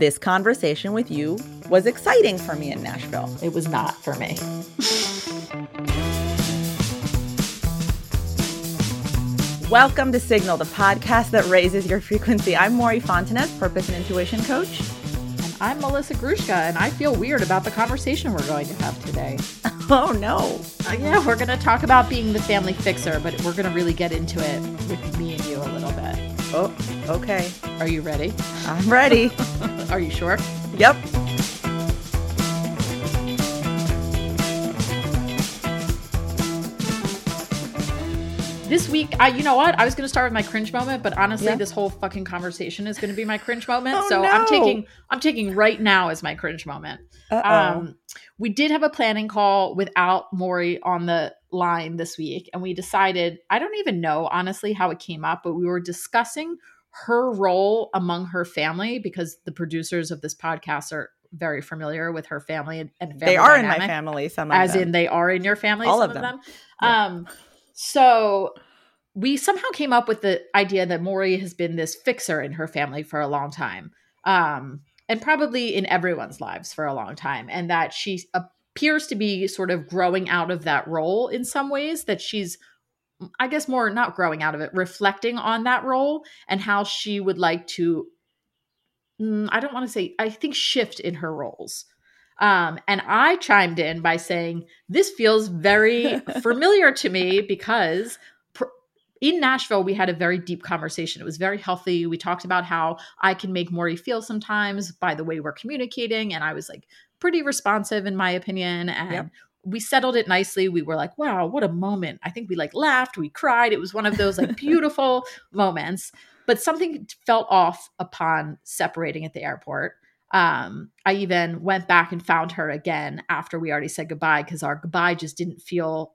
this conversation with you was exciting for me in Nashville. It was not for me. Welcome to Signal, the podcast that raises your frequency. I'm Mory Fontanez, purpose and intuition coach. And I'm Melissa Grushka, and I feel weird about the conversation we're going to have today. Oh, no. Uh, yeah, we're going to talk about being the family fixer, but we're going to really get into it with me and you a little. Oh, okay. Are you ready? I'm ready. Are you sure? Yep. This week, I you know what? I was going to start with my cringe moment, but honestly, Yeah. this whole fucking conversation is going to be my cringe moment. Oh, so I'm taking I'm taking right now as my cringe moment. Uh-oh. Um, we did have a planning call without Mory on the line this week, and we decided I don't even know honestly how it came up, but we were discussing her role among her family because the producers of this podcast are very familiar with her family and, family they are in my family, some of as them. in they are in your family All some of of them. them, Yeah. um so we somehow came up with the idea that Mory has been this fixer in her family for a long time um and probably in everyone's lives for a long time and that she appears to be sort of growing out of that role in some ways that she's i guess more not growing out of it reflecting on that role and how she would like to mm, i don't want to say i think shift in her roles um, and I chimed in by saying, This feels very familiar to me because pr- in Nashville, we had a very deep conversation. It was very healthy. We talked about how I can make Mory feel sometimes by the way we're communicating. And I was like pretty responsive, in my opinion. And Yep. we settled it nicely. We were like, wow, what a moment. I think we like laughed, we cried. It was one of those like beautiful moments. But something felt off upon separating at the airport um i even went back and found her again after we already said goodbye because our goodbye just didn't feel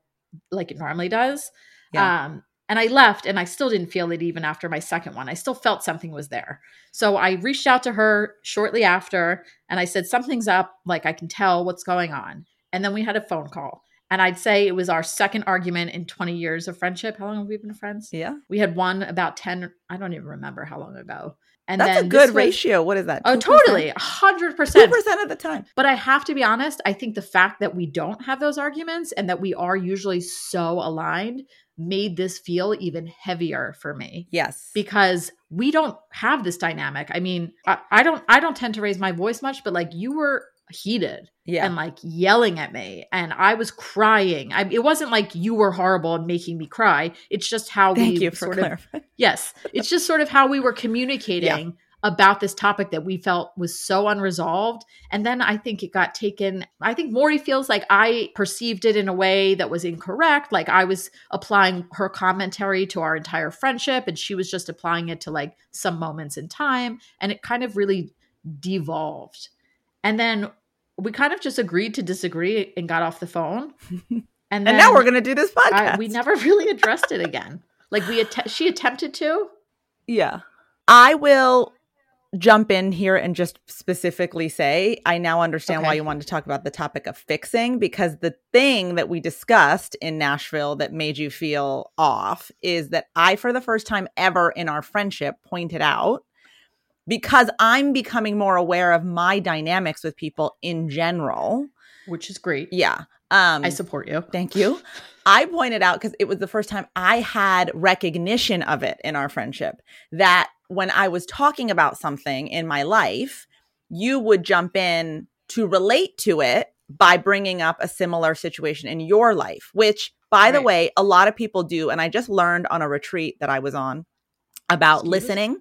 like it normally does Yeah. um and i left and i still didn't feel it even after my second one i still felt something was there so i reached out to her shortly after and i said something's up like i can tell what's going on and then we had a phone call and i'd say it was our second argument in 20 years of friendship how long have we been friends yeah. we had one about 10 i don't even remember how long ago and That's a good this was- ratio. What is that? Oh, 2%? totally. a hundred Two percent. percent of the time. But I have to be honest, I think the fact that we don't have those arguments and that we are usually so aligned made this feel even heavier for me Yes. because we don't have this dynamic. I mean, I, I don't I don't tend to raise my voice much, but like you were heated yeah. and like yelling at me and I was crying. I, it wasn't like you were horrible and making me cry. It's just how Thank we you for sort of clarifying. Yes. It's just sort of how we were communicating about this topic that we felt was so unresolved. And then I think it got taken. I think Mory feels like I perceived it in a way that was incorrect. Like I was applying her commentary to our entire friendship and she was just applying it to like some moments in time. And it kind of really devolved. And then we kind of just agreed to disagree and got off the phone. And, And now we're gonna do this podcast. I, we never really addressed it again. Like we, att- she attempted to, Yeah. I will jump in here and just specifically say I now understand why you wanted to talk about the topic of fixing because the thing that we discussed in Nashville that made you feel off is that I, for the first time ever in our friendship, pointed out because I'm becoming more aware of my dynamics with people in general. which is great. Yeah. Um, I support you. Thank you. I pointed out because it was the first time I had recognition of it in our friendship that when I was talking about something in my life, you would jump in to relate to it by bringing up a similar situation in your life, which, by the way, a lot of people do. And I just learned on a retreat that I was on about Excuse? listening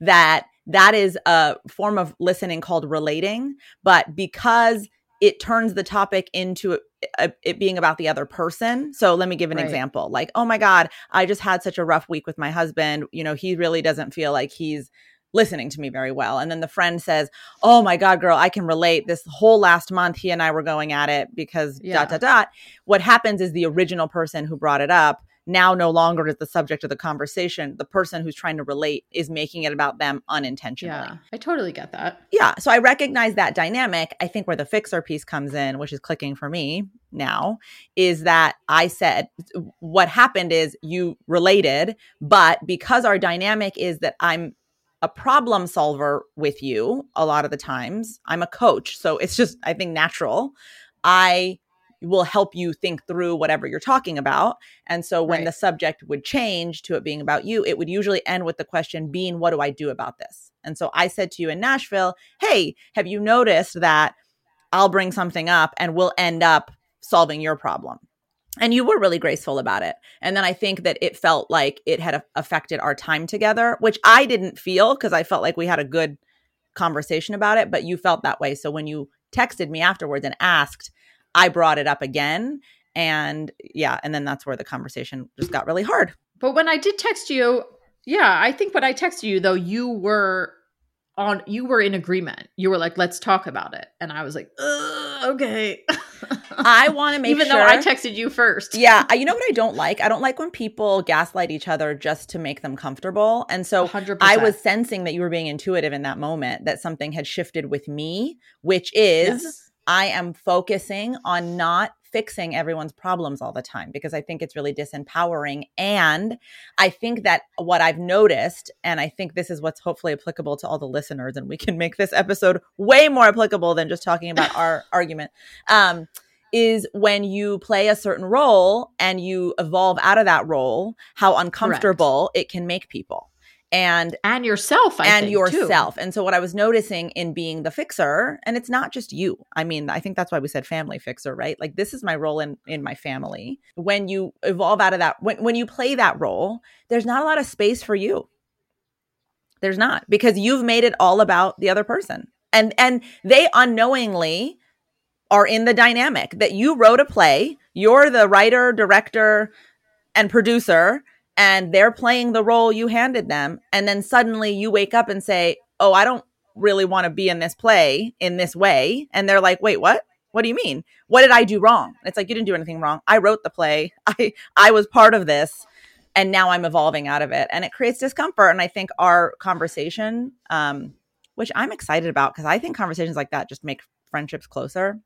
that that is a form of listening called relating. But because it turns the topic into it, uh, it being about the other person. So let me give an Right. example. Like, oh my God, I just had such a rough week with my husband. You know, he really doesn't feel like he's listening to me very well. And then the friend says, oh my God, girl, I can relate. This whole last month, he and I were going at it because Yeah. dot, dot, dot. What happens is the original person who brought it up now no longer is the subject of the conversation. The person who's trying to relate is making it about them unintentionally. Yeah, I totally get that. Yeah. So I recognize that dynamic. I think where the fixer piece comes in, which is clicking for me now, is that I said what happened is you related, but because our dynamic is that I'm a problem solver with you a lot of the times. I'm a coach, so it's just I think natural. I will help you think through whatever you're talking about. And so when Right. the subject would change to it being about you, it would usually end with the question being, What do I do about this? And so I said to you in Nashville, Hey, have you noticed that I'll bring something up and we'll end up solving your problem? And you were really graceful about it. And then I think that it felt like it had affected our time together, which I didn't feel because I felt like we had a good conversation about it, but you felt that way. So when you texted me afterwards and asked, I brought it up again. And yeah, and then that's where the conversation just got really hard. But when I did text you, yeah, I think when I texted you though, you were on you were in agreement. You were like, let's talk about it. And I was like, okay. I want to make Even sure. though I texted you first. yeah, I- you know what I don't like? I don't like when people gaslight each other just to make them comfortable. And so 100%. I was sensing that you were being intuitive in that moment, that something had shifted with me, which is Yes. I am focusing on not fixing everyone's problems all the time because I think it's really disempowering. And I think that what I've noticed, and I think this is what's hopefully applicable to all the listeners, and we can make this episode way more applicable than just talking about our argument. Um, is when you play a certain role and you evolve out of that role, how uncomfortable it can make people. And and yourself, I and think, too. yourself. And so what I was noticing in being the fixer, and it's not just you. I mean, I think that's why we said family fixer, right? Like this is my role in in my family. When you evolve out of that, when when you play that role, there's not a lot of space for you. There's not because you've made it all about the other person. And and they unknowingly are in the dynamic that you wrote a play, you're the writer, director, and producer, and they're playing the role you handed them. And then suddenly you wake up and say, Oh, I don't really want to be in this play in this way. And they're like, Wait, what? What do you mean? What did I do wrong? It's like you didn't do anything wrong. I wrote the play. I I was part of this and now I'm evolving out of it. And it creates discomfort. And I think our conversation, um, which I'm excited about because I think conversations like that just make friendships closer,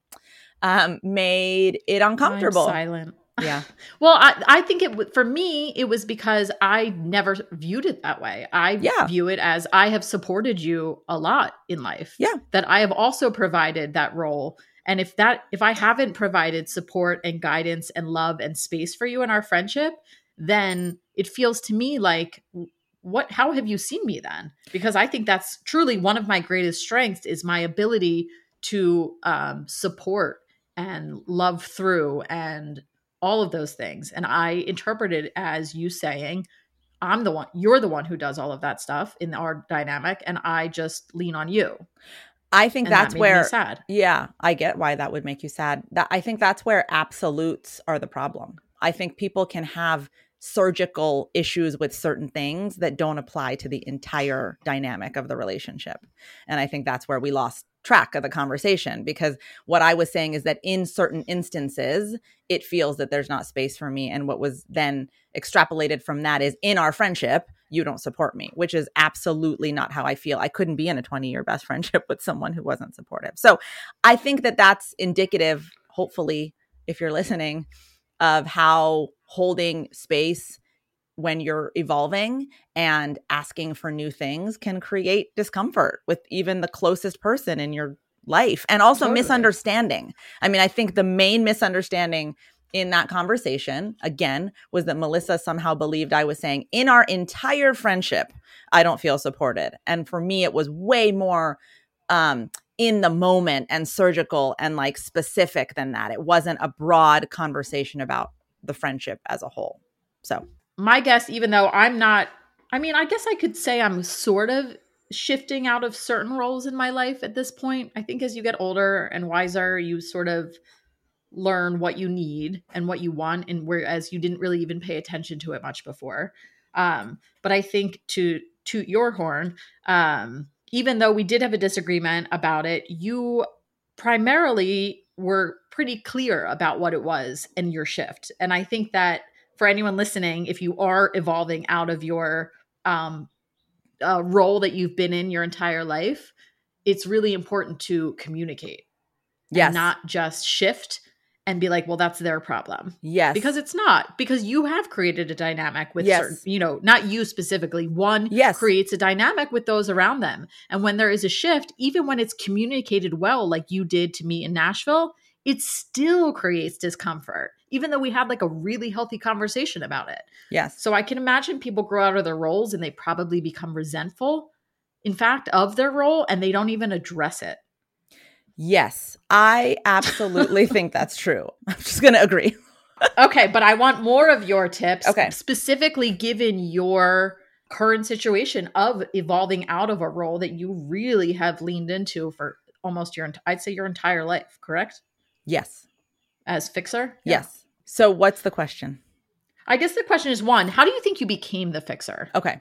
um, made it I'm uncomfortable. silent. Yeah. Well, I, I think it for me it was because I never viewed it that way. I Yeah. view it as I have supported you a lot in life. Yeah. That I have also provided that role. And if that if I haven't provided support and guidance and love and space for you in our friendship, then it feels to me like what how have you seen me then? Because I think that's truly one of my greatest strengths is my ability to um, support and love through and all of those things. And I interpret it as you saying, I'm the one, you're the one who does all of that stuff in our dynamic, and I just lean on you. I think And that that's me where sad. Yeah, I get why that would make you sad. That I think that's where absolutes are the problem. I think people can have surgical issues with certain things that don't apply to the entire dynamic of the relationship. And I think that's where we lost track of the conversation because what I was saying is that in certain instances, it feels that there's not space for me. And what was then extrapolated from that is in our friendship, you don't support me, which is absolutely not how I feel. I couldn't be in a 20 year best friendship with someone who wasn't supportive. So I think that that's indicative, hopefully, if you're listening, of how holding space when you're evolving and asking for new things can create discomfort with even the closest person in your life and also Totally. misunderstanding. I mean, I think the main misunderstanding in that conversation, again, was that Melissa somehow believed I was saying, in our entire friendship, I don't feel supported. And for me, it was way more um, in the moment and surgical and like specific than that. It wasn't a broad conversation about the friendship as a whole. So, My guess, even though I'm not, I mean, I guess I could say I'm sort of shifting out of certain roles in my life at this point. I think as you get older and wiser, you sort of learn what you need and what you want and whereas you didn't really even pay attention to it much before um but i think to toot your horn um even though we did have a disagreement about it you primarily were pretty clear about what it was and your shift and i think that for anyone listening if you are evolving out of your um uh, role that you've been in your entire life it's really important to communicate yes. not just shift and be like, well, that's their problem. Yes. Because it's not, because you have created a dynamic with Yes. certain, you know, not you specifically. One Yes. creates a dynamic with those around them. And when there is a shift, even when it's communicated well, like you did to me in Nashville, it still creates discomfort, even though we had like a really healthy conversation about it. yes. So I can imagine people grow out of their roles and they probably become resentful, in fact, of their role and they don't even address it. Yes. I absolutely think that's true. I'm just going to agree. Okay, but I want more of your tips. Okay. Specifically, given your current situation of evolving out of a role that you really have leaned into for almost your, I'd say your entire life, correct? Yes. As fixer? Yeah. Yes. So what's the question? I guess the question is one, how do you think you became the fixer? Okay.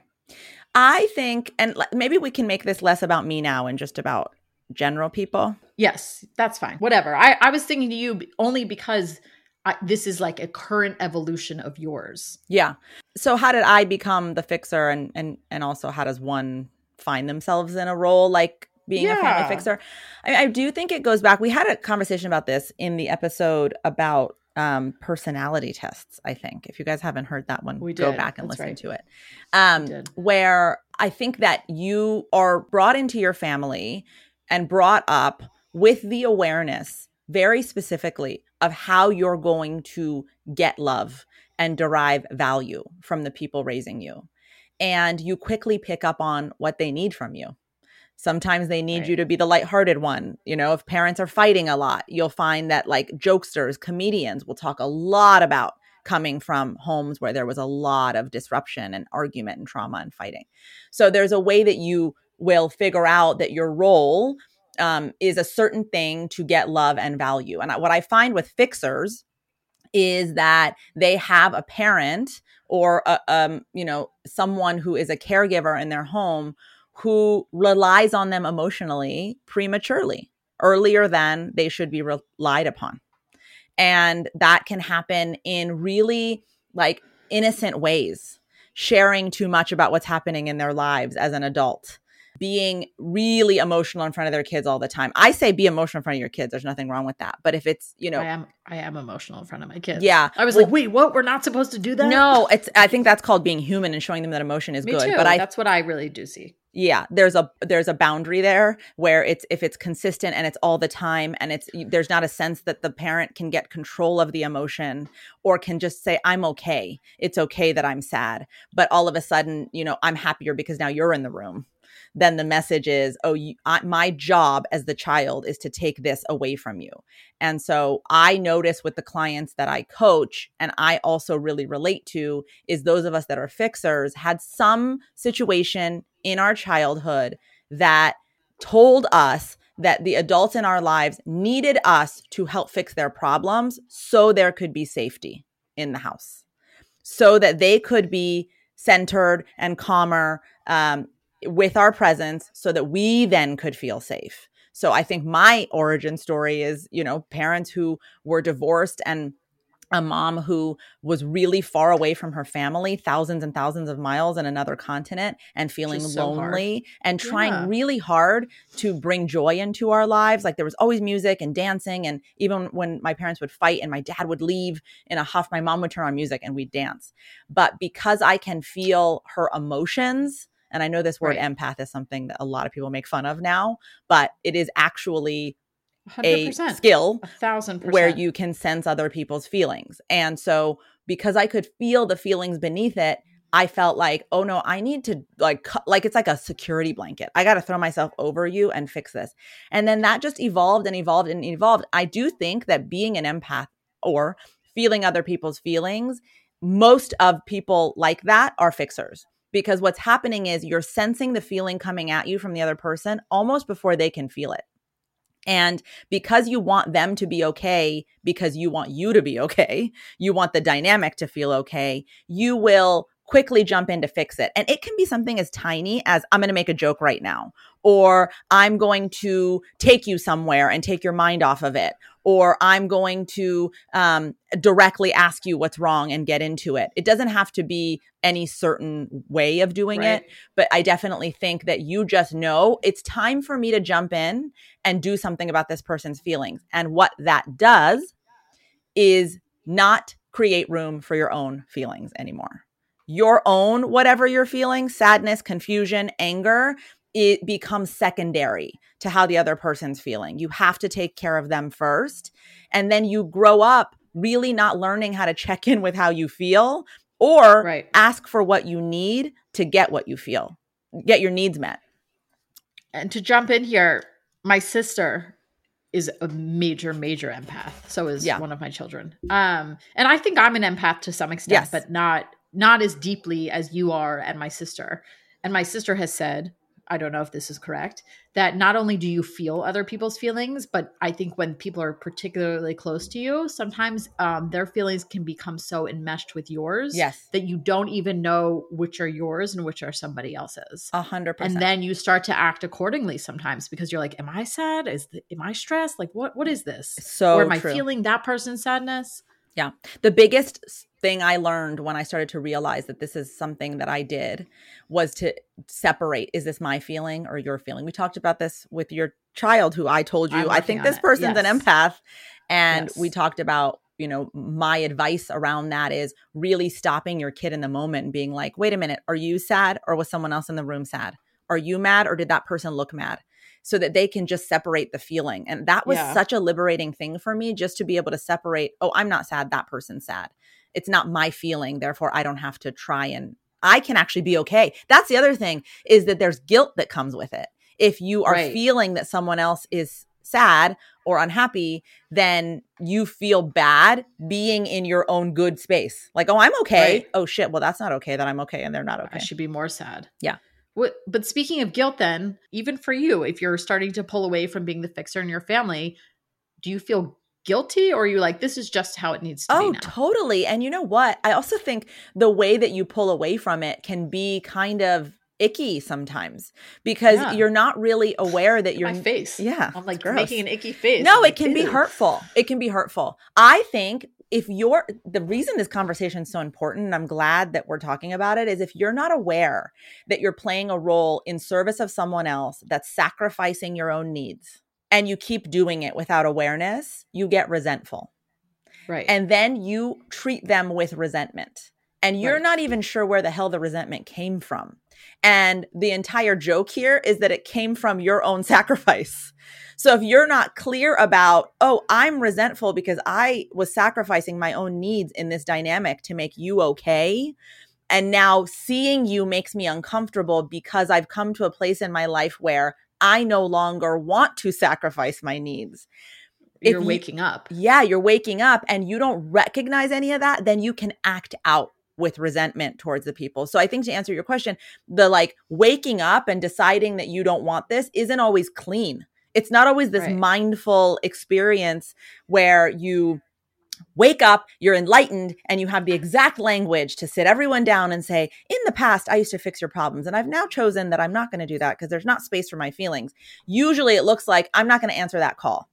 I think, and maybe we can make this less about me now and just about general people. Yes, that's fine. Whatever. I, I was thinking to you only because I, this is like a current evolution of yours. Yeah. So how did I become the fixer and and and also how does one find themselves in a role like being a family fixer? I, I do think it goes back. We had a conversation about this in the episode about um personality tests, I think. If you guys haven't heard that one, We go back and That's listen right. to it. Um where I think that you are brought into your family and brought up with the awareness very specifically of how you're going to get love and derive value from the people raising you. And you quickly pick up on what they need from you. Sometimes they need Right. you to be the lighthearted one. You know, if parents are fighting a lot, you'll find that like jokesters, comedians will talk a lot about coming from homes where there was a lot of disruption and argument and trauma and fighting. So there's a way that you will figure out that your role um, is a certain thing to get love and value. And what I find with fixers is that they have a parent or a, um, you know someone who is a caregiver in their home who relies on them emotionally prematurely earlier than they should be relied upon and that can happen in really like innocent ways sharing too much about what's happening in their lives as an adult being really emotional in front of their kids all the time i say be emotional in front of your kids there's nothing wrong with that but if it's you know I am I am emotional in front of my kids. yeah I was Well, like, wait, what? We're not supposed to do that? no it's i think that's called being human and showing them that emotion is Me good too. but i that's what I really do see. yeah there's a there's a boundary there where it's if it's consistent and it's all the time and it's there's not a sense that the parent can get control of the emotion or can just say i'm okay it's okay that i'm sad but all of a sudden you know i'm happier because now you're in the room then the message is oh you, I, my job as the child is to take this away from you. And so i notice with the clients that i coach and i also really relate to is those of us that are fixers had some situation in our childhood that told us that the adults in our lives needed us to help fix their problems so there could be safety in the house so that they could be centered and calmer um, with our presence so that we then could feel safe so i think my origin story is you know parents who were divorced and a mom who was really far away from her family, thousands and thousands of miles in another continent, and feeling so hard. lonely and trying Yeah. really hard to bring joy into our lives. Like there was always music and dancing. And even when my parents would fight and my dad would leave in a huff, my mom would turn on music and we'd dance. But because I can feel her emotions, and I know this word Right. empath is something that a lot of people make fun of now, but it is actually a 100%. skill A thousand percent. where you can sense other people's feelings. And so because I could feel the feelings beneath it, I felt like, oh no, I need to like like it's like a security blanket. I got to throw myself over you and fix this. And then that just evolved and evolved and evolved. I do think that being an empath or feeling other people's feelings, most of people like that are fixers. Because what's happening is you're sensing the feeling coming at you from the other person almost before they can feel it. And because you want them to be okay, because you want you to be okay, you want the dynamic to feel okay, you will quickly jump in to fix it. And it can be something as tiny as I'm going to make a joke right now, or I'm going to take you somewhere and take your mind off of it, or I'm going to um, directly ask you what's wrong and get into it. It doesn't have to be any certain way of doing Right. it, but I definitely think that you just know it's time for me to jump in and do something about this person's feelings. And what that does is not create room for your own feelings anymore. Your own, whatever you're feeling, sadness, confusion, anger, it becomes secondary to how the other person's feeling. You have to take care of them first. And then you grow up really not learning how to check in with how you feel or Right. ask for what you need to get what you feel, get your needs met. And to jump in here, my sister is a major, major empath. So is Yeah. one of my children. Um, and I think I'm an empath to some extent, Yes. but not not as deeply as you are and my sister. And my sister has said, I don't know if this is correct, that not only do you feel other people's feelings, but I think when people are particularly close to you, sometimes um, their feelings can become so enmeshed with yours Yes. that you don't even know which are yours and which are somebody else's A hundred percent. and then you start to act accordingly sometimes because you're like am i sad is th- am i stressed like what what is this so or am i feeling that person's sadness Yeah. the biggest thing I learned when I started to realize that this is something that I did was to separate is this my feeling or your feeling? We talked about this with your child who I told you I think this it. person's an empath and Yes. we talked about you know my advice around that is really stopping your kid in the moment and being like wait a minute are you sad or was someone else in the room sad are you mad or did that person look mad so that they can just separate the feeling and that was Yeah. such a liberating thing for me just to be able to separate oh i'm not sad that person's sad it's not my feeling therefore i don't have to try and i can actually be okay that's the other thing is that there's guilt that comes with it if you are Right. feeling that someone else is sad or unhappy then you feel bad being in your own good space like oh i'm okay Right. oh shit well that's not okay that i'm okay and they're not okay i should be more sad Yeah. what, but speaking of guilt then even for you if you're starting to pull away from being the fixer in your family do you feel guilty or are you like this is just how it needs to Oh, be now totally. And you know what? I also think the way that you pull away from it can be kind of icky sometimes because Yeah. you're not really aware that you're my face Yeah. i'm like making an icky face No, it can be hurtful. It can be hurtful. I think if you're the reason this conversation is so important, and I'm glad that we're talking about it, is if you're not aware that you're playing a role in service of someone else that's sacrificing your own needs and you keep doing it without awareness, you get resentful. Right. And then you treat them with resentment. And you're Right. not even sure where the hell the resentment came from. And the entire joke here is that it came from your own sacrifice. So if you're not clear about oh i'm resentful because i was sacrificing my own needs in this dynamic to make you okay and now seeing you makes me uncomfortable because i've come to a place in my life where i no longer want to sacrifice my needs you're you- waking up yeah, you're waking up and you don't recognize any of that, then you can act out with resentment towards the people. So I think to answer your question, the like waking up and deciding that you don't want this isn't always clean. It's not always this Right. mindful experience where you wake up, you're enlightened, and you have the exact language to sit everyone down and say, In the past, I used to fix your problems, and I've now chosen that I'm not going to do that because there's not space for my feelings. Usually it looks like I'm not going to answer that call.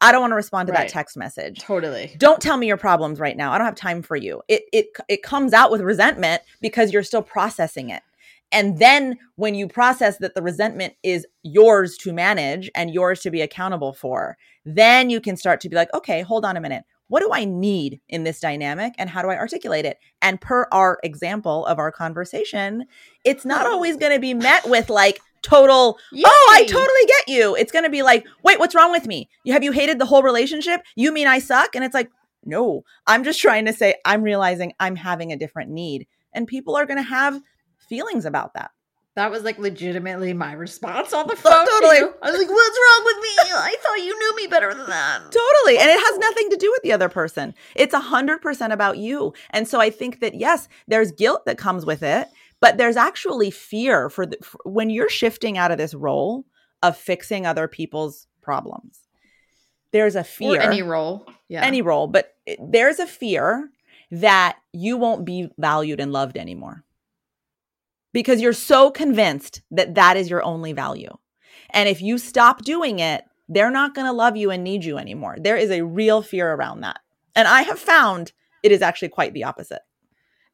I don't want to respond to Right. that text message totally don't tell me your problems right now. I don't have time for you. It it it comes out with resentment because you're still processing it. And then when you process that the resentment is yours to manage and yours to be accountable for, then you can start to be like, okay, hold on a minute. What do I need in this dynamic and how do I articulate it? And per our example of our conversation, it's not oh. always going to be met with like total Oh, I totally get you. It's going to be like, wait, what's wrong with me? Have you hated the whole relationship? You mean I suck? And it's like, no, I'm just trying to say I'm realizing I'm having a different need. And people are going to have feelings about that. That was like legitimately my response on the phone. to totally. you. I was like, "What's wrong with me? I thought you knew me better than that." Totally. And it has nothing to do with the other person. It's a 100% about you. And so I think that, yes, there's guilt that comes with it, but there's actually fear for, the, for when you're shifting out of this role of fixing other people's problems. There's a fear. Or any role, yeah, any role, but eh, there's a fear that you won't be valued and loved anymore because you're so convinced that that is your only value. And if you stop doing it, they're not going to love you and need you anymore. There is a real fear around that. And I have found it is actually quite the opposite.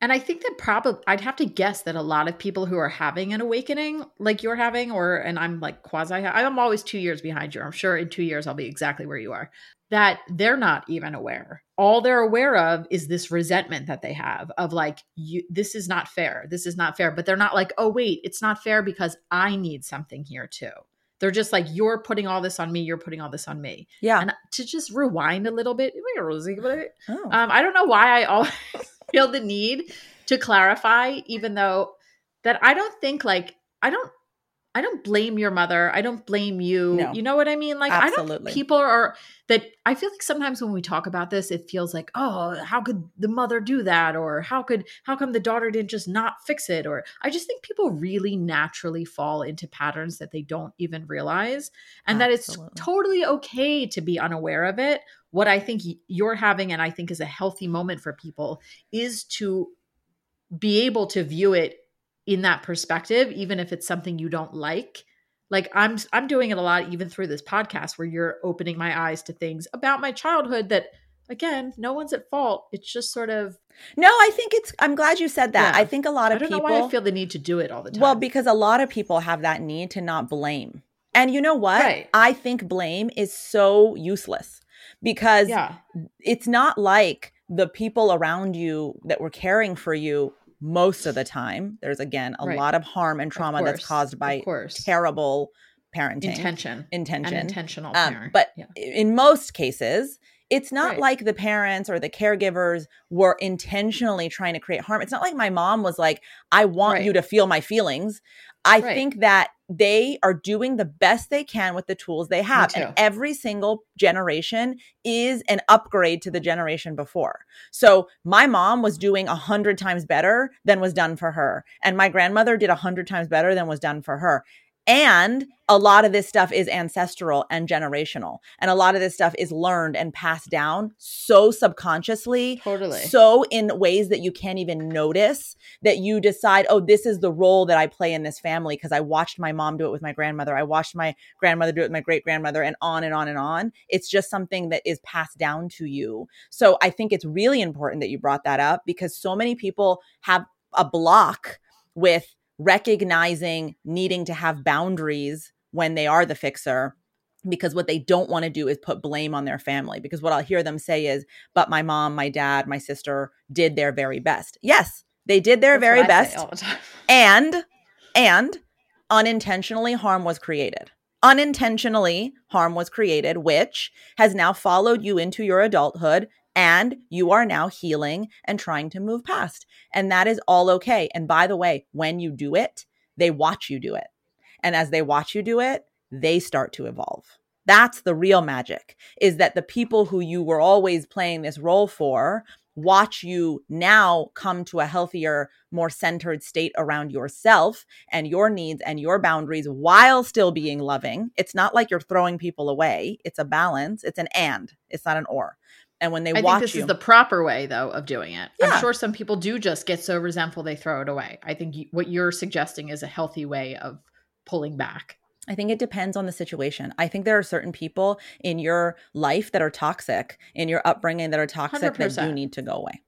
And I think that probably I'd have to guess that a lot of people who are having an awakening like you're having, or and I'm like quasi, I'm always two years behind you. I'm sure in two years I'll be exactly where you are. That they're not even aware. All they're aware of is this resentment that they have of like, you, this is not fair. This is not fair. But they're not like, oh, wait, it's not fair because I need something here too. They're just like, you're putting all this on me. You're putting all this on me. Yeah. And to just rewind a little bit, Oh. um, I don't know why I always feel the need to clarify, even though that I don't think like I don't I don't blame your mother. I don't blame you. No. You know what I mean? Like I don't people are that I feel like sometimes when we talk about this, it feels like, oh, how could the mother do that? Or how could how come the daughter didn't just not fix it? Or I just think people really naturally fall into patterns that they don't even realize. And that it's totally okay to be unaware of it. What I think you're having, and I think is a healthy moment for people, is to be able to view it in that perspective even if it's something you don't like like i'm i'm doing it a lot even through this podcast where you're opening my eyes to things about my childhood that again no one's at fault it's just sort of No, I think it's i'm glad you said that Yeah. i think a lot i of don't people know why i feel the need to do it all the time Well, because a lot of people have that need to not blame. And you know what? Right. I think blame is so useless because yeah it's not like the people around you that were caring for you most of the time. There's again a Right. lot of harm and trauma that's caused by terrible parenting intention intention. an intentional Um, but yeah. in most cases, it's not Right. like the parents or the caregivers were intentionally trying to create harm. It's not like my mom was like, I want Right. you to feel my feelings. I think that they are doing the best they can with the tools they have. And every single generation is an upgrade to the generation before. So my mom was doing a hundred times better than was done for her. And my grandmother did a hundred times better than was done for her. And a lot of this stuff is ancestral and generational. And a lot of this stuff is learned and passed down so subconsciously, totally so in ways that you can't even notice that you decide, oh, this is the role that I play in this family because I watched my mom do it with my grandmother. I watched my grandmother do it with my great grandmother, and on and on and on. It's just something that is passed down to you. So I think it's really important that you brought that up because so many people have a block with recognizing needing to have boundaries when they are the fixer because what they don't want to do is put blame on their family because what I'll hear them say is but my mom, my dad, my sister did their very best. Yes, they did their That's very what I say best the and and unintentionally harm was created unintentionally harm was created which has now followed you into your adulthood and you are now healing and trying to move past and that is all okay and by the way when you do it they watch you do it and as they watch you do it they start to evolve that's the real magic is that the people who you were always playing this role for watch you now come to a healthier, more centered state around yourself and your needs and your boundaries while still being loving. It's not like you're throwing people away. It's a balance. It's an and. It's not an or. And when they I watch think this you, is the proper way, though, of doing it. Yeah. I'm sure some people do just get so resentful they throw it away. I think you, what you're suggesting is a healthy way of pulling back. I think it depends on the situation. I think there are certain people in your life that are toxic, in your upbringing that are toxic that do need to go away.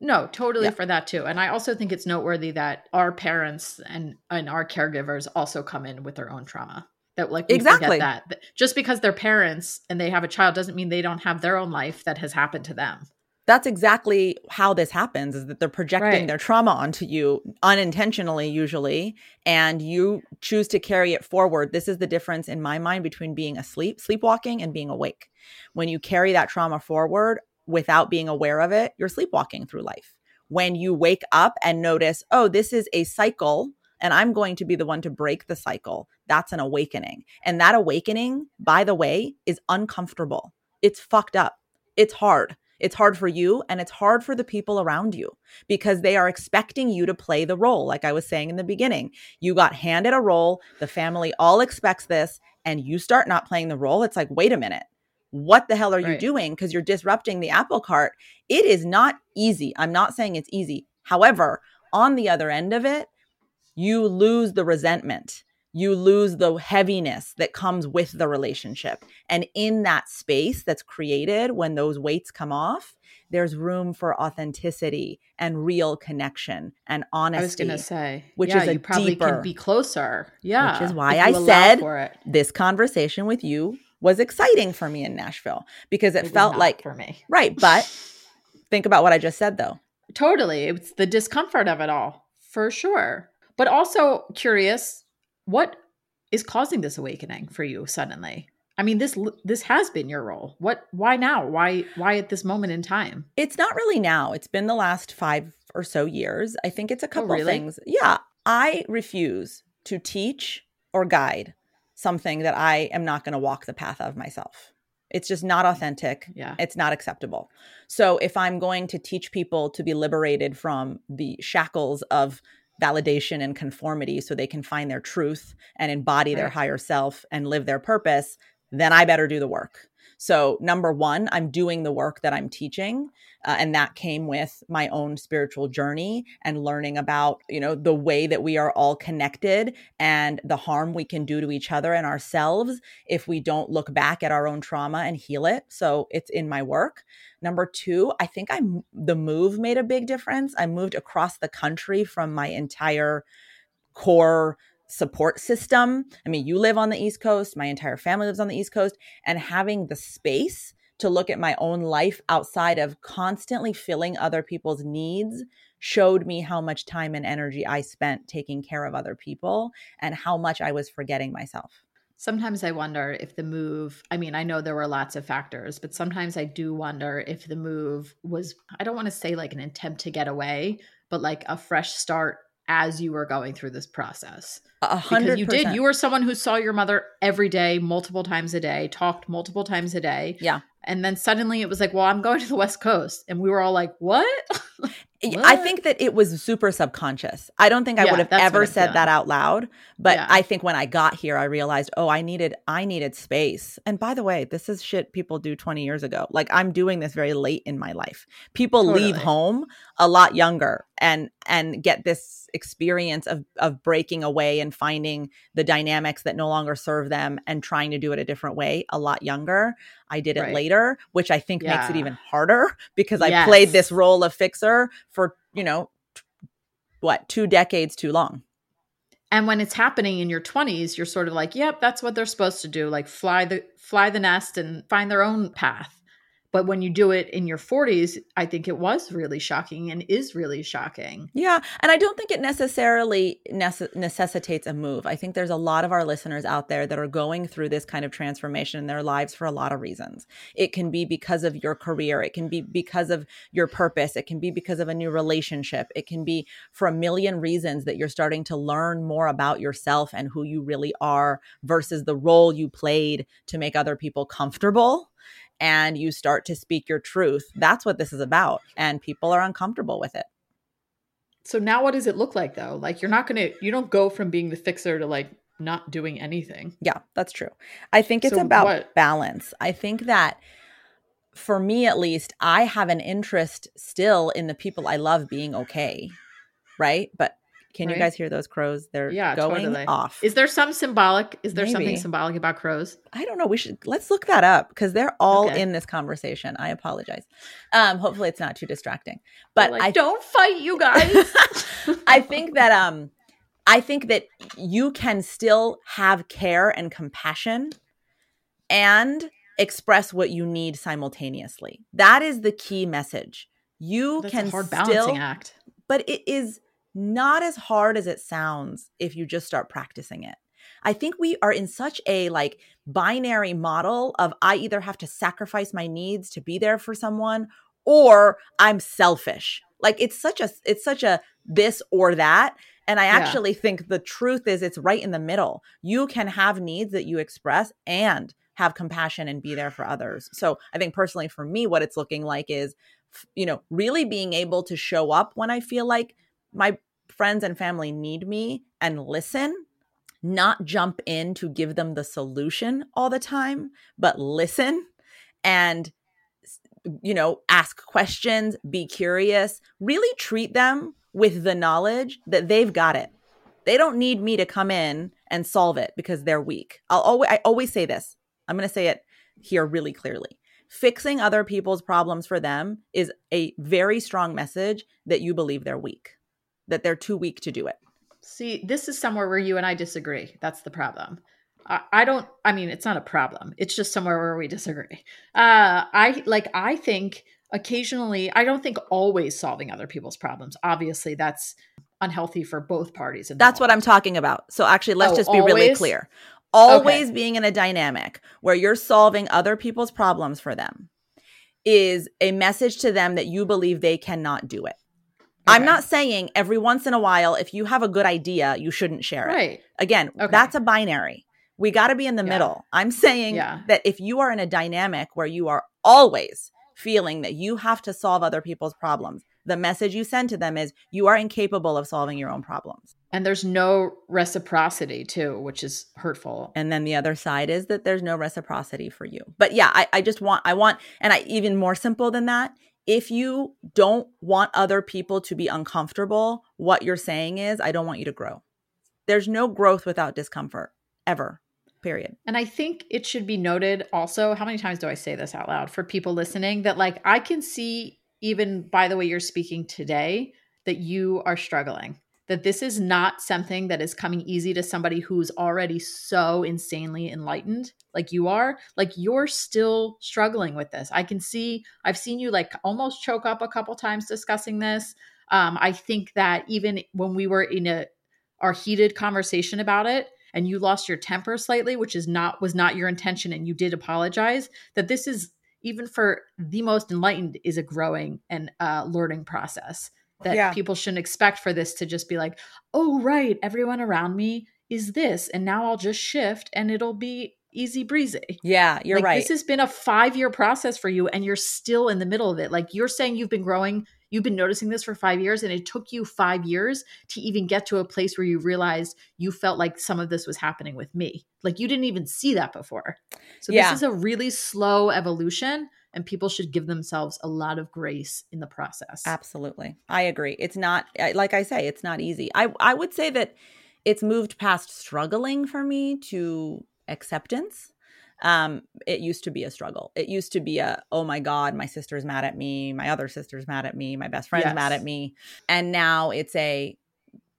No, totally Yeah. for that too. And I also think it's noteworthy that our parents and and our caregivers also come in with their own trauma. That like Exactly. that. That just because they're parents and they have a child doesn't mean they don't have their own life that has happened to them. that's exactly how this happens is that they're projecting Right. their trauma onto you unintentionally usually and you choose to carry it forward this is the difference in my mind between being asleep sleepwalking and being awake when you carry that trauma forward without being aware of it you're sleepwalking through life when you wake up and notice oh this is a cycle and I'm going to be the one to break the cycle. That's an awakening. And that awakening, by the way, is uncomfortable. It's fucked up. It's hard. It's hard for you and it's hard for the people around you because they are expecting you to play the role. Like I was saying in the beginning, you got handed a role, the family all expects this, and you start not playing the role. It's like, wait a minute. What the hell are you doing? Because you're disrupting the apple cart. It is not easy. I'm not saying it's easy. However, on the other end of it, you lose the resentment you lose the heaviness that comes with the relationship. And in that space that's created when those weights come off, there's room for authenticity and real connection and honesty. I was going to say, which yeah, is a you probably deeper, can be closer. Yeah, which is why I said this conversation with you was exciting for me in Nashville because it, it felt like for me, right. But think about what I just said, though. Totally, it's the discomfort of it all for sure. But also curious, what is causing this awakening for you suddenly? I mean, this this has been your role. What? Why now? Why? Why at this moment in time? It's not really now. It's been the last five or so years. I think it's a oh, couple oh, really? things. Yeah, I refuse to teach or guide something that I am not going to walk the path of myself. It's just not mm. authentic. Yeah. It's not acceptable. So if I'm going to teach people to be liberated from the shackles of validation and conformity so they can find their truth and embody right. their higher self and live their purpose, then I better do the work. So, number one, I'm doing the work that I'm teaching. Uh, and that came with my own spiritual journey and learning about, you know, the way that we are all connected and the harm we can do to each other and ourselves if we don't look back at our own trauma and heal it. So, it's in my work. Number two, I think I'm the move made a big difference. I moved across the country from my entire core support system. I mean, you live on the East Coast, my entire family lives on the East Coast, and having the space to look at my own life outside of constantly filling other people's needs showed me how much time and energy I spent taking care of other people and how much I was forgetting myself. Sometimes I wonder if the move, I mean, I know there were lots of factors, but sometimes I do wonder if the move was, I don't want to say like an attempt to get away, but like a fresh start as you were going through this process. A hundred you did. You were someone who saw your mother every day, multiple times a day, talked multiple times a day. Yeah. And then suddenly it was like, well, I'm going to the West Coast. And we were all like, what? what? I think that it was super subconscious. I don't think I yeah, would have ever said that out loud, but yeah. I think when I got here I realized, "Oh, I needed I needed space." And by the way, this is shit people do 20 years ago. Like I'm doing this very late in my life. People totally. leave home a lot younger and and get this experience of of breaking away and finding the dynamics that no longer serve them and trying to do it a different way a lot younger. I did it right. later, which I think yeah. makes it even harder because yes. I played this role of fixer for, you know, what, two decades too long. And when it's happening in your 20s, you're sort of like, yep, that's what they're supposed to do, like fly the fly the nest and find their own path. But when you do it in your 40s, I think it was really shocking and is really shocking. Yeah. And I don't think it necessarily nece- necessitates a move. I think there's a lot of our listeners out there that are going through this kind of transformation in their lives for a lot of reasons. It can be because of your career, it can be because of your purpose, it can be because of a new relationship, it can be for a million reasons that you're starting to learn more about yourself and who you really are versus the role you played to make other people comfortable and you start to speak your truth. That's what this is about. And people are uncomfortable with it. So now what does it look like though? Like you're not going to, you don't go from being the fixer to like not doing anything. Yeah, that's true. I think it's so about what? balance. I think that for me at least, I have an interest still in the people I love being okay. Right. But can right? you guys hear those crows? They're yeah, going totally. off. Is there some symbolic? Is there Maybe. something symbolic about crows? I don't know. We should let's look that up because they're all okay. in this conversation. I apologize. Um, hopefully it's not too distracting. But like, I don't fight, you guys. I think that um, I think that you can still have care and compassion, and express what you need simultaneously. That is the key message. You That's can a hard balancing still, act, but it is not as hard as it sounds if you just start practicing it. I think we are in such a like binary model of I either have to sacrifice my needs to be there for someone or I'm selfish. Like it's such a it's such a this or that and I actually yeah. think the truth is it's right in the middle. You can have needs that you express and have compassion and be there for others. So I think personally for me what it's looking like is you know really being able to show up when I feel like my friends and family need me and listen, not jump in to give them the solution all the time, but listen and you know, ask questions, be curious, really treat them with the knowledge that they've got it. They don't need me to come in and solve it because they're weak. I'll always I always say this. I'm going to say it here really clearly. Fixing other people's problems for them is a very strong message that you believe they're weak, that they're too weak to do it. See, this is somewhere where you and I disagree. That's the problem. I, I don't. I mean, it's not a problem. It's just somewhere where we disagree. Uh, I like. I think occasionally. I don't think always solving other people's problems. Obviously, that's unhealthy for both parties. That's what I'm talking about. So actually, let's oh, just be always? really clear. Always okay. being in a dynamic where you're solving other people's problems for them is a message to them that you believe they cannot do it. Okay. I'm not saying every once in a while, if you have a good idea, you shouldn't share it. Right. Again, okay. that's a binary. We got to be in the yeah. middle. I'm saying yeah. that if you are in a dynamic where you are always feeling that you have to solve other people's problems, the message you send to them is you are incapable of solving your own problems. And there's no reciprocity too, which is hurtful. And then the other side is that there's no reciprocity for you. But yeah, I, I just want, I want, and I even more simple than that. If you don't want other people to be uncomfortable, what you're saying is, I don't want you to grow. There's no growth without discomfort, ever period. And I think it should be noted also, how many times do I say this out loud for people listening that like I can see even by the way you're speaking today that you are struggling. That this is not something that is coming easy to somebody who's already so insanely enlightened like you are. Like you're still struggling with this. I can see, I've seen you like almost choke up a couple times discussing this. Um, I think that even when we were in a our heated conversation about it, and you lost your temper slightly which is not was not your intention and you did apologize that this is even for the most enlightened is a growing and uh, learning process that yeah. people shouldn't expect for this to just be like oh right everyone around me is this and now i'll just shift and it'll be easy breezy. Yeah, you're like, right. This has been a five year process for you, and you're still in the middle of it. Like you're saying, you've been growing you've been noticing this for five years and it took you five years to even get to a place where you realized you felt like some of this was happening with me like you didn't even see that before so yeah. this is a really slow evolution and people should give themselves a lot of grace in the process absolutely i agree it's not like i say it's not easy i i would say that it's moved past struggling for me to acceptance um, it used to be a struggle. It used to be a, oh my God, my sister's mad at me, my other sister's mad at me, my best friend's yes. mad at me. And now it's a,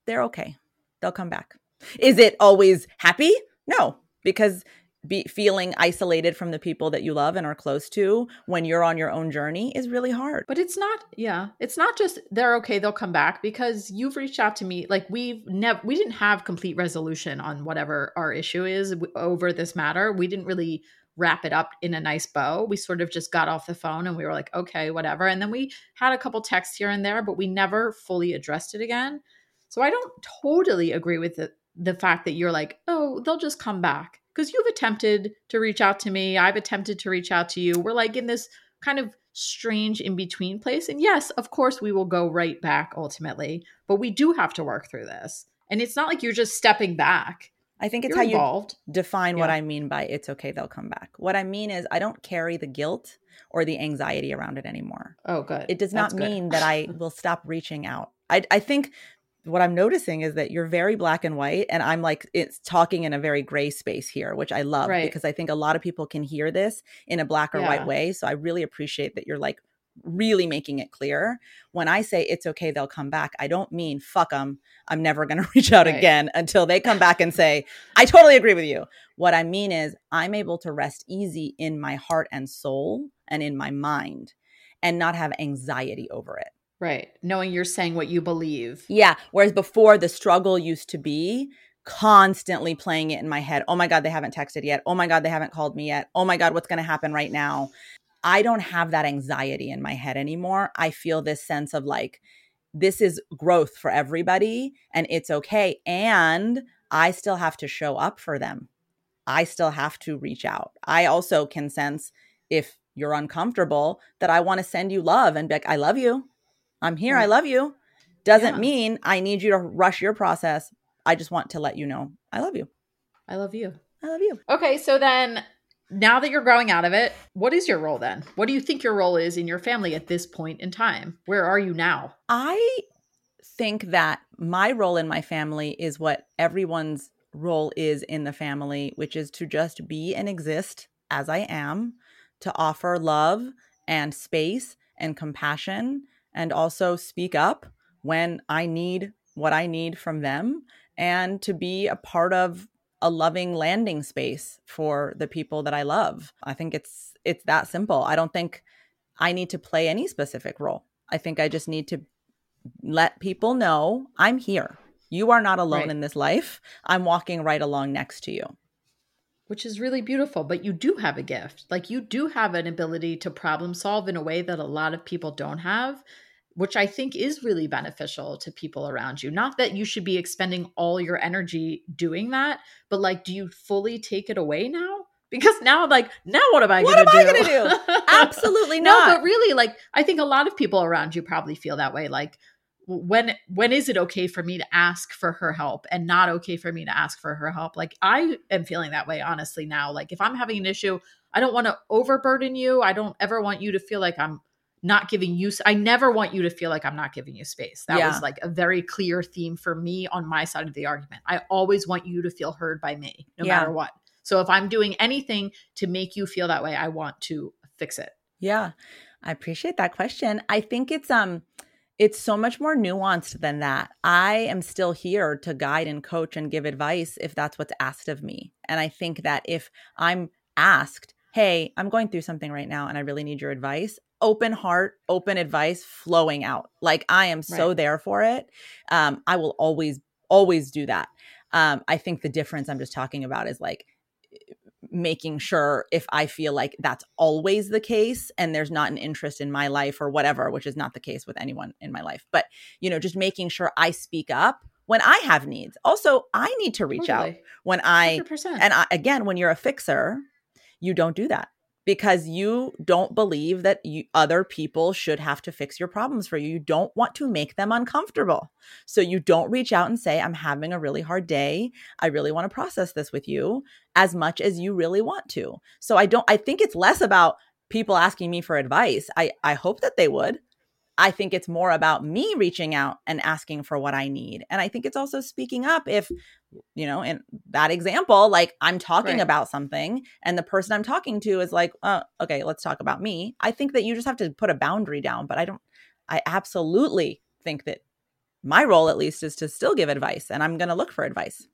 they're okay. They'll come back. Is it always happy? No, because be feeling isolated from the people that you love and are close to when you're on your own journey is really hard. But it's not, yeah, it's not just they're okay, they'll come back because you've reached out to me. Like we've never, we didn't have complete resolution on whatever our issue is over this matter. We didn't really wrap it up in a nice bow. We sort of just got off the phone and we were like, okay, whatever. And then we had a couple texts here and there, but we never fully addressed it again. So I don't totally agree with the, the fact that you're like, oh, they'll just come back because you've attempted to reach out to me. I've attempted to reach out to you. We're like in this kind of strange in between place. And yes, of course, we will go right back ultimately, but we do have to work through this. And it's not like you're just stepping back. I think it's you're how involved. you define yeah. what I mean by it's okay, they'll come back. What I mean is, I don't carry the guilt or the anxiety around it anymore. Oh, good. It does That's not mean that I will stop reaching out. I, I think what I'm noticing is that you're very black and white, and I'm like it's talking in a very gray space here, which I love right. because I think a lot of people can hear this in a black or yeah. white way. So I really appreciate that you're like really making it clear. When I say it's okay, they'll come back, I don't mean fuck them. I'm never going to reach out right. again until they come back and say, I totally agree with you. What I mean is, I'm able to rest easy in my heart and soul and in my mind and not have anxiety over it. Right. Knowing you're saying what you believe. Yeah. Whereas before, the struggle used to be constantly playing it in my head. Oh my God, they haven't texted yet. Oh my God, they haven't called me yet. Oh my God, what's going to happen right now? I don't have that anxiety in my head anymore. I feel this sense of like, this is growth for everybody and it's okay. And I still have to show up for them. I still have to reach out. I also can sense if you're uncomfortable that I want to send you love and be like, I love you. I'm here. I mm. love you. Doesn't yeah. mean I need you to rush your process. I just want to let you know I love you. I love you. I love you. Okay, so then now that you're growing out of it, what is your role then? What do you think your role is in your family at this point in time? Where are you now? I think that my role in my family is what everyone's role is in the family, which is to just be and exist as I am, to offer love and space and compassion, and also speak up when I need what I need from them, and to be a part of a loving landing space for the people that I love. I think it's it's that simple. I don't think I need to play any specific role. I think I just need to let people know I'm here. You are not alone right. in this life. I'm walking right along next to you. Which is really beautiful, but you do have a gift. Like you do have an ability to problem solve in a way that a lot of people don't have, which I think is really beneficial to people around you. Not that you should be expending all your energy doing that, but like, do you fully take it away now? because now I'm like now what am i gonna am do? I gonna do absolutely not no but really like i think a lot of people around you probably feel that way like when when is it okay for me to ask for her help and not okay for me to ask for her help like i am feeling that way honestly now like if i'm having an issue i don't want to overburden you i don't ever want you to feel like i'm not giving you i never want you to feel like i'm not giving you space that yeah. was like a very clear theme for me on my side of the argument i always want you to feel heard by me no yeah. matter what so if i'm doing anything to make you feel that way i want to fix it yeah i appreciate that question i think it's um it's so much more nuanced than that. I am still here to guide and coach and give advice if that's what's asked of me. And I think that if I'm asked, hey, I'm going through something right now and I really need your advice, open heart, open advice flowing out. Like I am so right. there for it. Um, I will always, always do that. Um, I think the difference I'm just talking about is like, making sure if I feel like that's always the case and there's not an interest in my life or whatever, which is not the case with anyone in my life. But, you know, just making sure I speak up when I have needs. Also, I need to reach totally. out when I 100%. and I, again, when you're a fixer, you don't do that because you don't believe that you, other people should have to fix your problems for you. You don't want to make them uncomfortable. So you don't reach out and say, I'm having a really hard day. I really want to process this with you as much as you really want to. So I don't, I think it's less about people asking me for advice. I, I hope that they would. I think it's more about me reaching out and asking for what I need. And I think it's also speaking up if, you know, in that example, like I'm talking right. about something and the person I'm talking to is like, oh, okay, let's talk about me. I think that you just have to put a boundary down. But I don't, I absolutely think that my role, at least, is to still give advice and I'm going to look for advice.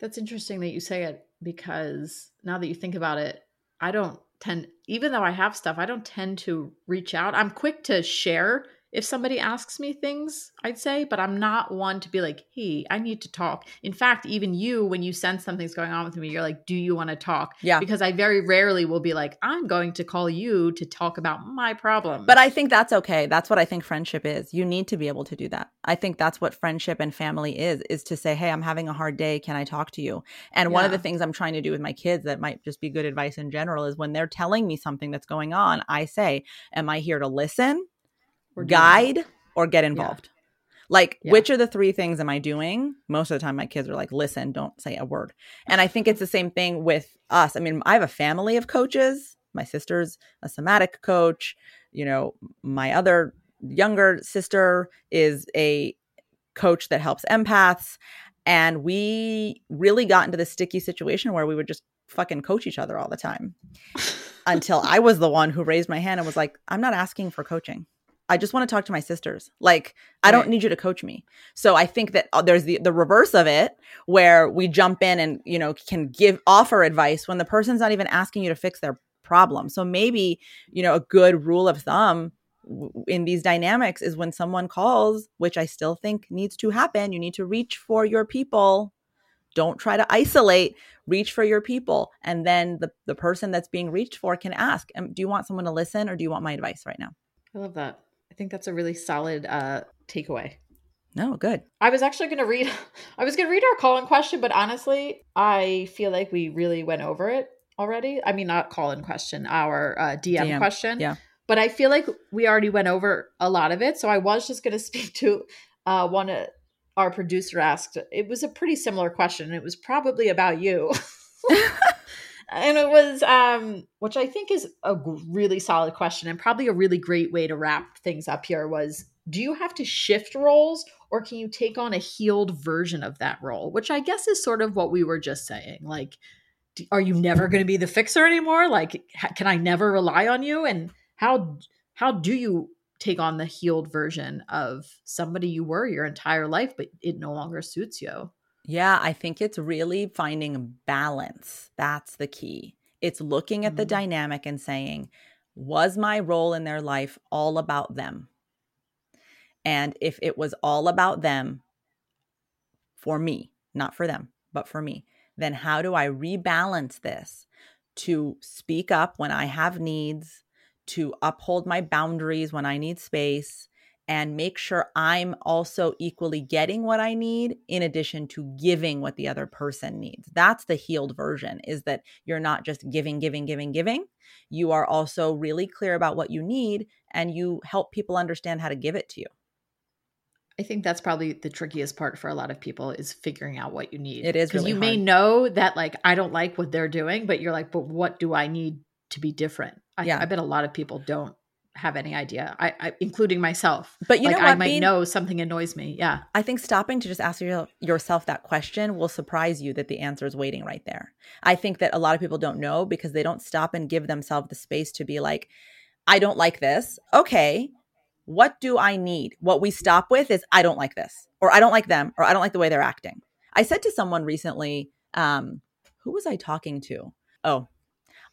That's interesting that you say it because now that you think about it, I don't tend, even though I have stuff, I don't tend to reach out. I'm quick to share if somebody asks me things, I'd say, but I'm not one to be like, hey, I need to talk. In fact, even you, when you sense something's going on with me, you're like, do you want to talk? Yeah. Because I very rarely will be like, I'm going to call you to talk about my problem. But I think that's okay. That's what I think friendship is. You need to be able to do that. I think that's what friendship and family is, is to say, hey, I'm having a hard day. Can I talk to you? And yeah. one of the things I'm trying to do with my kids that might just be good advice in general is when they're telling me something that's going on, I say, am I here to listen? Guide or get involved. Yeah. Like, yeah. which are the three things am I doing? Most of the time, my kids are like, listen, don't say a word. And I think it's the same thing with us. I mean, I have a family of coaches. My sister's a somatic coach. You know, my other younger sister is a coach that helps empaths. And we really got into this sticky situation where we would just fucking coach each other all the time until I was the one who raised my hand and was like, I'm not asking for coaching. I just want to talk to my sisters. Like, I don't need you to coach me. So I think that uh, there's the the reverse of it where we jump in and, you know, can give offer advice when the person's not even asking you to fix their problem. So maybe, you know, a good rule of thumb in these dynamics is when someone calls, which I still think needs to happen, you need to reach for your people. Don't try to isolate, reach for your people. And then the, the person that's being reached for can ask, Do you want someone to listen or do you want my advice right now? I love that think that's a really solid uh, takeaway. No, good. I was actually going to read. I was going to read our call in question, but honestly, I feel like we really went over it already. I mean, not call in question, our uh, DM, DM, question. Yeah. But I feel like we already went over a lot of it. So I was just going to speak to uh, one of our producer asked. It was a pretty similar question. It was probably about you. and it was um which i think is a really solid question and probably a really great way to wrap things up here was do you have to shift roles or can you take on a healed version of that role? Which i guess is sort of what we were just saying like are you never going to be the fixer anymore? Like can i never rely on you? And how how do you take on the healed version of somebody you were your entire life but it no longer suits you yeah i think it's really finding balance. That's the key. It's looking at mm-hmm. the dynamic and saying was my role in their life all about them? And if it was all about them for me not for them but for me then how do I rebalance this to speak up when I have needs, to uphold my boundaries when I need space, and make sure I'm also equally getting what I need in addition to giving what the other person needs. That's the healed version is that you're not just giving, giving, giving, giving. You are also really clear about what you need and you help people understand how to give it to you. I think that's probably the trickiest part for a lot of people is figuring out what you need. It is because really you hard. may know that like I don't like what they're doing, but you're like, but what do I need to be different? I, yeah. I bet a lot of people don't have any idea. I, I including myself. But you like, know, what, I might Bean, know something annoys me. Yeah, I think stopping to just ask yourself that question will surprise you that the answer is waiting right there. I think that a lot of people don't know because they don't stop and give themselves the space to be like, I don't like this. Okay, what do I need? What we stop with is I don't like this, or I don't like them, or I don't like the way they're acting. I said to someone recently, um, who was I talking to? Oh,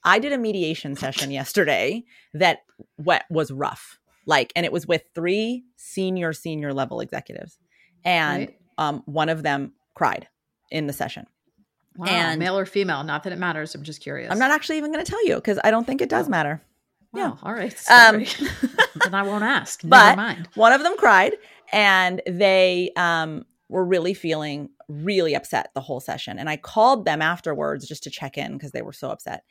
I did a mediation session yesterday that what was rough. Like, and it was with three senior, senior level executives. And right. um, one of them cried in the session. Wow, and male or female, not that it matters. I'm just curious. I'm not actually even going to tell you because I don't think it does oh. matter. Wow, yeah. All right. Um, then I won't ask. Never but mind. One of them cried and they um, were really feeling really upset the whole session. And I called them afterwards just to check in because they were so upset.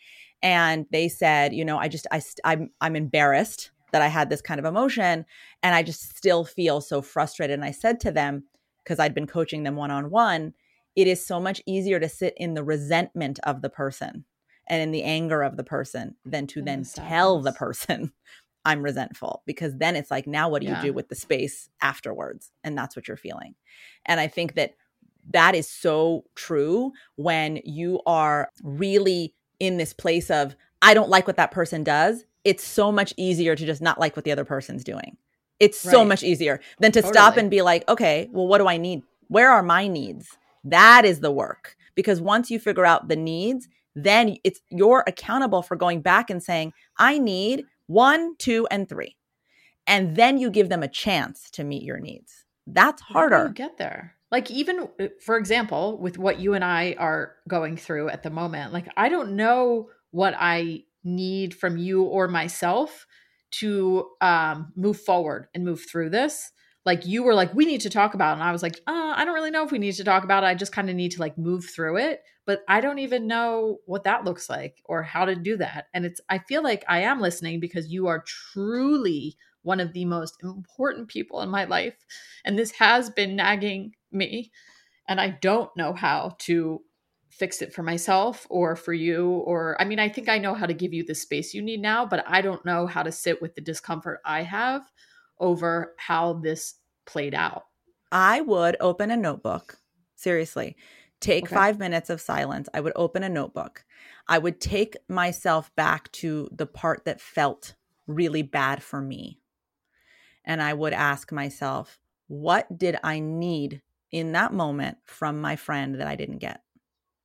And they said, you know, I just, I, I'm, I'm embarrassed that I had this kind of emotion and I just still feel so frustrated. And I said to them, because I'd been coaching them one on one, it is so much easier to sit in the resentment of the person and in the anger of the person than to then tell the person I'm resentful because then it's like now what do yeah. you do with the space afterwards and that's what you're feeling. And I think that that is so true when you are really in this place of I don't like what that person does. It's so much easier to just not like what the other person's doing. It's right. so much easier than to totally. stop and be like, okay, well, what do I need? Where are my needs? That is the work. Because once you figure out the needs, then it's you're accountable for going back and saying, I need one, two, and three. And then you give them a chance to meet your needs. That's harder. get there. Like, even uh, for example, with what you and I are going through at the moment, like, I don't know what I need from you or myself to um, move forward and move through this. Like you were like we need to talk about it. and i was like uh, i don't really know if we need to talk about it. I just kind of need to like move through it. But i don't even know what that looks like or how to do that. And it's i feel like i am listening because you are truly one of the most important people in my life. And this has been nagging me and i don't know how to fix it for myself or for you or i mean i think i know how to give you the space you need now but i don't know how to sit with the discomfort i have over how this played out? I would open a notebook. Seriously. Take okay. five minutes of silence. I would open a notebook. I would take myself back to the part that felt really bad for me. And I would ask myself, what did I need in that moment from my friend that I didn't get?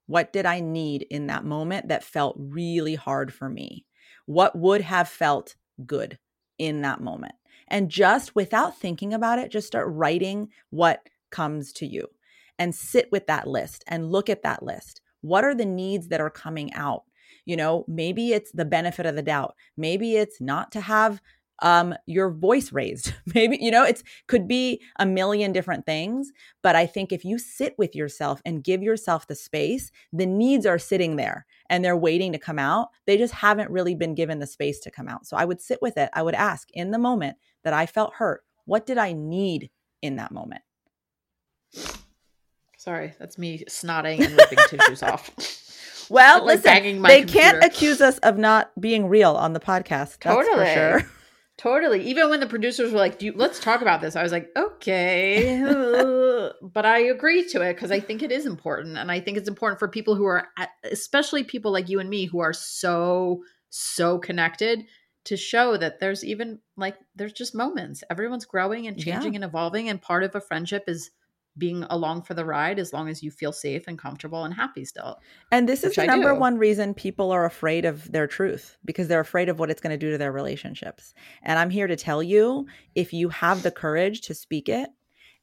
What did I need in that moment that felt really hard for me? What would have felt good in that moment? and just without thinking about it, just start writing what comes to you and sit with that list and look at that list. What are the needs that are coming out? You know, maybe it's the benefit of the doubt. Maybe it's not to have um, your voice raised. Maybe, you know, it's could be a million different things. But I think if you sit with yourself and give yourself the space, the needs are sitting there and they're waiting to come out. They just haven't really been given the space to come out. So I would sit with it. I would ask in the moment that I felt hurt, what did I need in that moment? Sorry, that's me snotting and ripping tissues off. Well, listen, they computer. can't accuse us of not being real on the podcast. That's totally. for sure. Totally. Even when the producers were like, "Do let's talk about this, I was like, okay. but I agree to it because I think it is important. And I think it's important for people who are, especially people like you and me, who are so, so connected to show that there's even like, there's just moments. Everyone's growing and changing yeah. and evolving. And part of a friendship is being along for the ride as long as you feel safe and comfortable and happy still. And this is the I number do. one reason people are afraid of their truth because they're afraid of what it's going to do to their relationships. And I'm here to tell you if you have the courage to speak it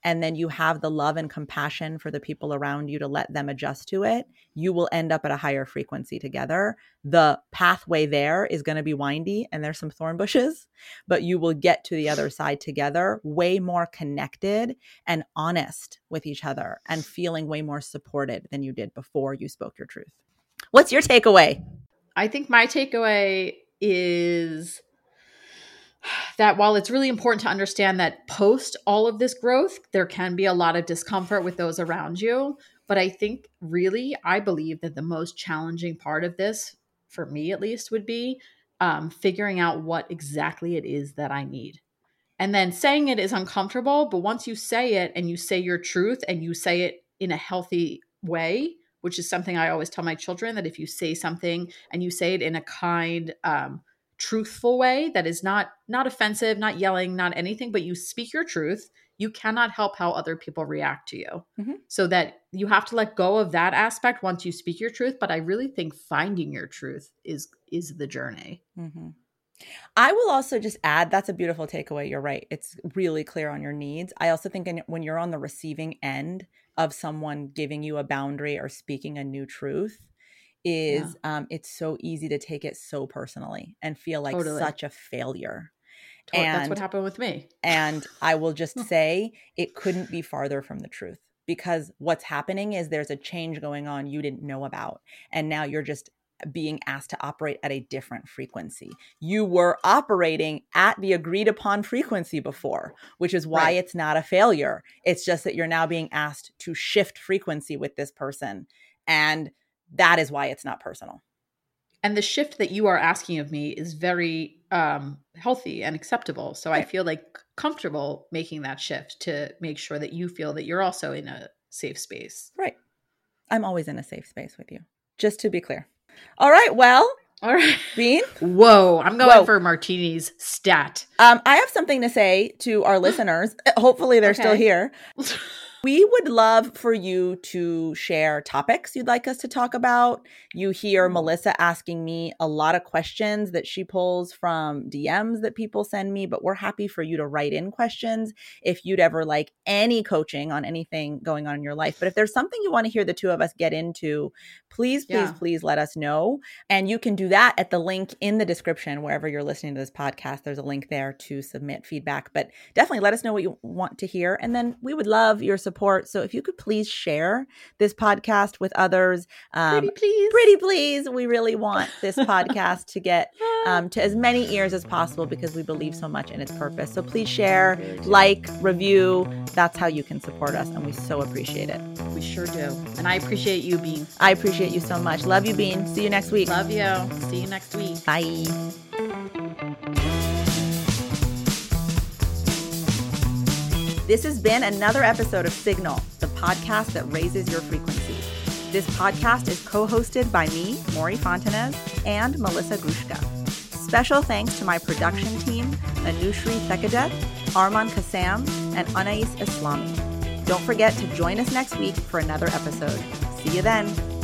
and then you have the love and compassion for the people around you to let them adjust to it, you will end up at a higher frequency together. The pathway there is going to be windy and there's some thorn bushes, but you will get to the other side together way more connected and honest with each other and feeling way more supported than you did before you spoke your truth. What's your takeaway? I think my takeaway is that while it's really important to understand that post all of this growth, there can be a lot of discomfort with those around you. But I think really, I believe that the most challenging part of this, for me at least, would be um, figuring out what exactly it is that I need. And then saying it is uncomfortable, but once you say it and you say your truth and you say it in a healthy way, which is something I always tell my children that if you say something and you say it in a kind, um, truthful way that is not not offensive not yelling not anything but you speak your truth you cannot help how other people react to you mm-hmm. so that you have to let go of that aspect once you speak your truth but i really think finding your truth is is the journey mm-hmm. I will also just add that's a beautiful takeaway. You're right. It's really clear on your needs. I also think when you're on the receiving end of someone giving you a boundary or speaking a new truth, is yeah. um, it's so easy to take it so personally and feel like totally. such a failure. Totally. And, That's what happened with me. and I will just say it couldn't be farther from the truth because what's happening is there's a change going on you didn't know about. And now you're just being asked to operate at a different frequency. You were operating at the agreed upon frequency before, which is why right. it's not a failure. It's just that you're now being asked to shift frequency with this person. And that is why it's not personal. And the shift that you are asking of me is very um, healthy and acceptable. So right. I feel like comfortable making that shift to make sure that you feel that you're also in a safe space. Right. I'm always in a safe space with you, just to be clear. All right. Well, all right. Bean? Whoa. I'm going Whoa. for martinis stat. Um, I have something to say to our listeners. Hopefully they're okay. still here. We would love for you to share topics you'd like us to talk about. You hear mm. Melissa asking me a lot of questions that she pulls from DMs that people send me, but we're happy for you to write in questions if you'd ever like any coaching on anything going on in your life. But if there's something you want to hear the two of us get into, please, please, yeah. please let us know. And you can do that at the link in the description wherever you're listening to this podcast. There's a link there to submit feedback, but definitely let us know what you want to hear. And then we would love your support support. So if you could please share this podcast with others, um, pretty please, pretty please. We really want this podcast to get um, to as many ears as possible because we believe so much in its purpose. So please share, like, review. That's how you can support us, and we so appreciate it. We sure do, and I appreciate you, Bean. I appreciate you so much. Love you, Bean. See you next week. Love you. See you next week. Bye. This has been another episode of Signal, the podcast that raises your frequency. This podcast is co hosted by me, Mory Fontanez, and Melissa Grushka. Special thanks to my production team, Anushri Thekadet, Arman Kassam, and Anais Islami. Don't forget to join us next week for another episode. See you then.